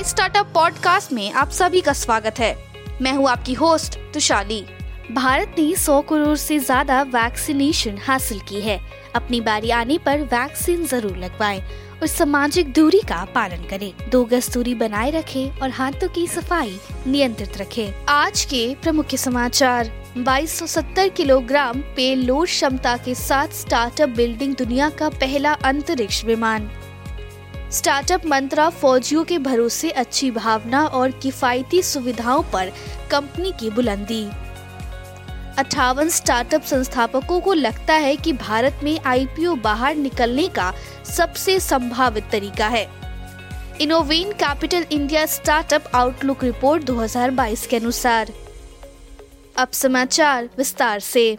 My startup podcast में आप सभी का स्वागत है। मैं हूँ आपकी होस्ट तुशाली। भारत ने 100 करोड़ से ज़्यादा वैक्सीनेशन हासिल की है। अपनी बारी आने पर वैक्सीन ज़रूर लगवाएँ और सामाजिक दूरी का पालन करें। दो गज दूरी बनाए रखें और हाथों की सफ़ाई नियंत्रित रखें। आज के प्रमुख समाचार। 2270 किलोग्राम पे लोड क्षमता के साथ स्टार्टअप बिल्डिंग दुनिया का पहला अंतरिक्ष विमान। स्टार्टअप मंत्रा फौजियों के भरोसे अच्छी भावना और किफायती सुविधाओं पर कंपनी की बुलंदी। अठावन स्टार्टअप संस्थापकों को लगता है कि भारत में आईपीओ बाहर निकलने का सबसे संभावित तरीका है। Inoven Capital India startup outlook report 2022 के अनुसार। अब समाचार विस्तार से।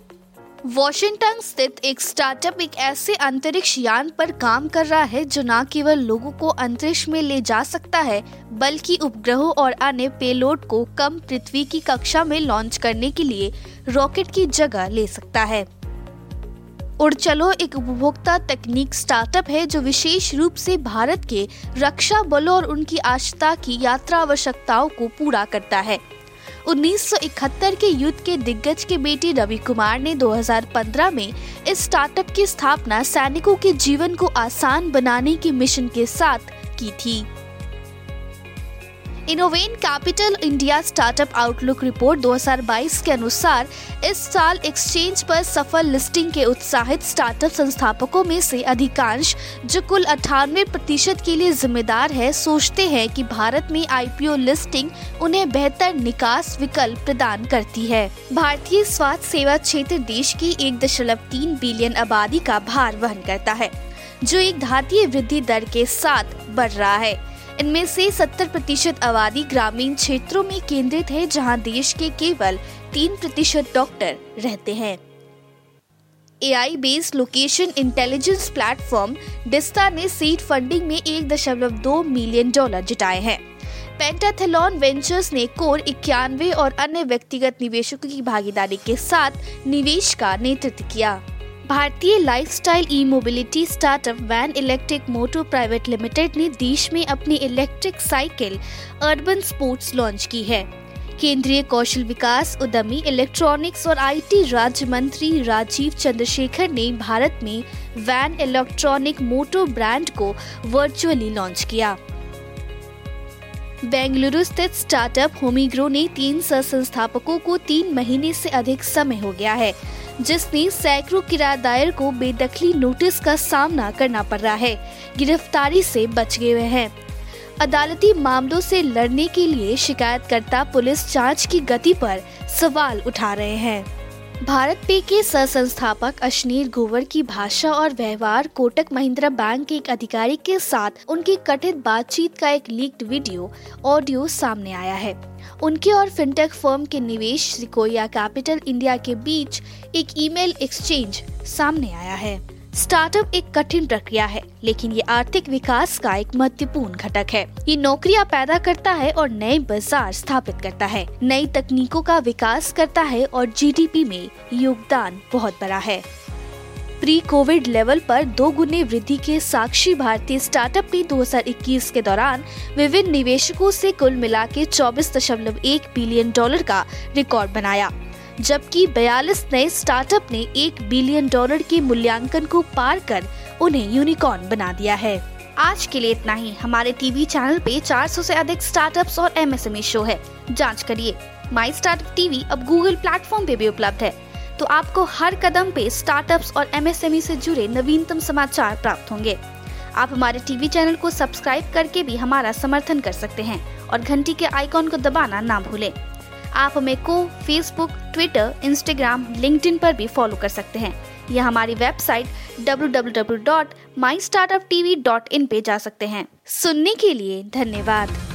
वॉशिंगटन स्थित एक स्टार्टअप एक ऐसे अंतरिक्ष यान पर काम कर रहा है जो न केवल लोगों को अंतरिक्ष में ले जा सकता है, बल्कि उपग्रहों और अन्य पेलोड को कम पृथ्वी की कक्षा में लॉन्च करने के लिए रॉकेट की जगह ले सकता है। उड़चलो एक उपभोक्ता तकनीक स्टार्टअप है जो विशेष रूप से भारत के रक्षा बलों और उनकी आस्था की यात्रा आवश्यकताओं को पूरा करता है। 1971 के युद्ध के दिग्गज के बेटे रवि कुमार ने 2015 में इस स्टार्टअप की स्थापना सैनिकों के जीवन को आसान बनाने के मिशन के साथ की थी। Inoven Capital India startup outlook report 2022 के अनुसार, इस साल एक्सचेंज पर सफल लिस्टिंग के उत्साहित स्टार्टअप संस्थापकों में से अधिकांश, जो कुल अठानवे प्रतिशत के लिए जिम्मेदार है, सोचते हैं कि भारत में आईपीओ लिस्टिंग उन्हें बेहतर निकास विकल्प प्रदान करती है। भारतीय स्वास्थ्य सेवा क्षेत्र देश की एक दशमलव तीन बिलियन आबादी का भार वहन करता है, जो एक घातीय वृद्धि दर के साथ बढ़ रहा है। इनमें से 70 प्रतिशत आबादी ग्रामीण क्षेत्रों में केंद्रित है, जहाँ देश के केवल तीन प्रतिशत डॉक्टर रहते हैं। AI based location intelligence platform Dista ने सीड फंडिंग में एक दशमलव दो मिलियन डॉलर जुटाए हैं। पेंटाथेलॉन वेंचर्स ने कोर इक्यानवे और अन्य व्यक्तिगत निवेशकों की भागीदारी के साथ निवेश का नेतृत्व किया। भारतीय lifestyle e mobility startup Vaan electric moto private limited ने देश में अपनी electric cycle urban sports launch की है। केंद्रीय कौशल विकास, उद्यमी इलेक्ट्रॉनिक्स और आईटी राज्य मंत्री राजीव चंद्रशेखर ने भारत में वैन इलेक्ट्रॉनिक मोटो ब्रांड को वर्चुअली लॉन्च किया। बेंगलुरु स्थित स्टार्टअप होमीग्रो ने तीन सह संस्थापकों को तीन महीने से अधिक समय हो गया है, जिसने सैकड़ों किराएदार को बेदखली नोटिस का सामना करना पड़ रहा है, गिरफ्तारी से बच गए हुए हैं। अदालती मामलों से लड़ने के लिए शिकायतकर्ता पुलिस जाँच की गति पर सवाल उठा रहे हैं। भारत पे के सह संस्थापक अश्नीर गोवर की भाषा और व्यवहार कोटक महिंद्रा बैंक के एक अधिकारी के साथ उनकी कथित बातचीत का एक लीक्ड वीडियो, ऑडियो सामने आया है। उनके और फिनटेक फर्म के निवेश, सिकोया कैपिटल इंडिया के बीच एक ईमेल एक्सचेंज सामने आया है। स्टार्टअप एक कठिन प्रक्रिया है, लेकिन ये आर्थिक विकास का एक महत्वपूर्ण घटक है। ये नौकरियाँ पैदा करता है और नए बाज़ार स्थापित करता है। नई तकनीकों का विकास करता है और जीडीपी में योगदान बहुत बड़ा है। प्री कोविड लेवल पर दो गुने वृद्धि के साक्षी भारतीय स्टार्टअप ने 2021 के दौरान विभिन्न निवेशकों से कुल मिला के चौबीस बिलियन डॉलर का रिकॉर्ड बनाया। जबकि 42 नए स्टार्टअप ने एक बिलियन डॉलर के मूल्यांकन को पार कर उन्हें यूनिकॉर्न बना दिया है। आज के लिए इतना ही। हमारे टीवी चैनल पे 400 से अधिक स्टार्टअप्स और एमएसएमई शो है। जाँच करिए। माई स्टार्टअप टीवी अब गूगल प्लेटफॉर्म पे भी उपलब्ध है। तो आपको हर कदम पे स्टार्टअप्स और एमएसएमई से जुड़े नवीनतम समाचार प्राप्त होंगे। आप हमारे टीवी चैनल को सब्सक्राइब करके भी हमारा समर्थन कर सकते हैं और घंटी के आइकॉन को दबाना ना भूलें। आप हमें को फेसबुक ट्विटर इंस्टाग्राम लिंक्डइन पर भी फॉलो कर सकते हैं। या हमारी वेबसाइट www.mystartuptv.in पे जा सकते हैं। सुनने के लिए धन्यवाद।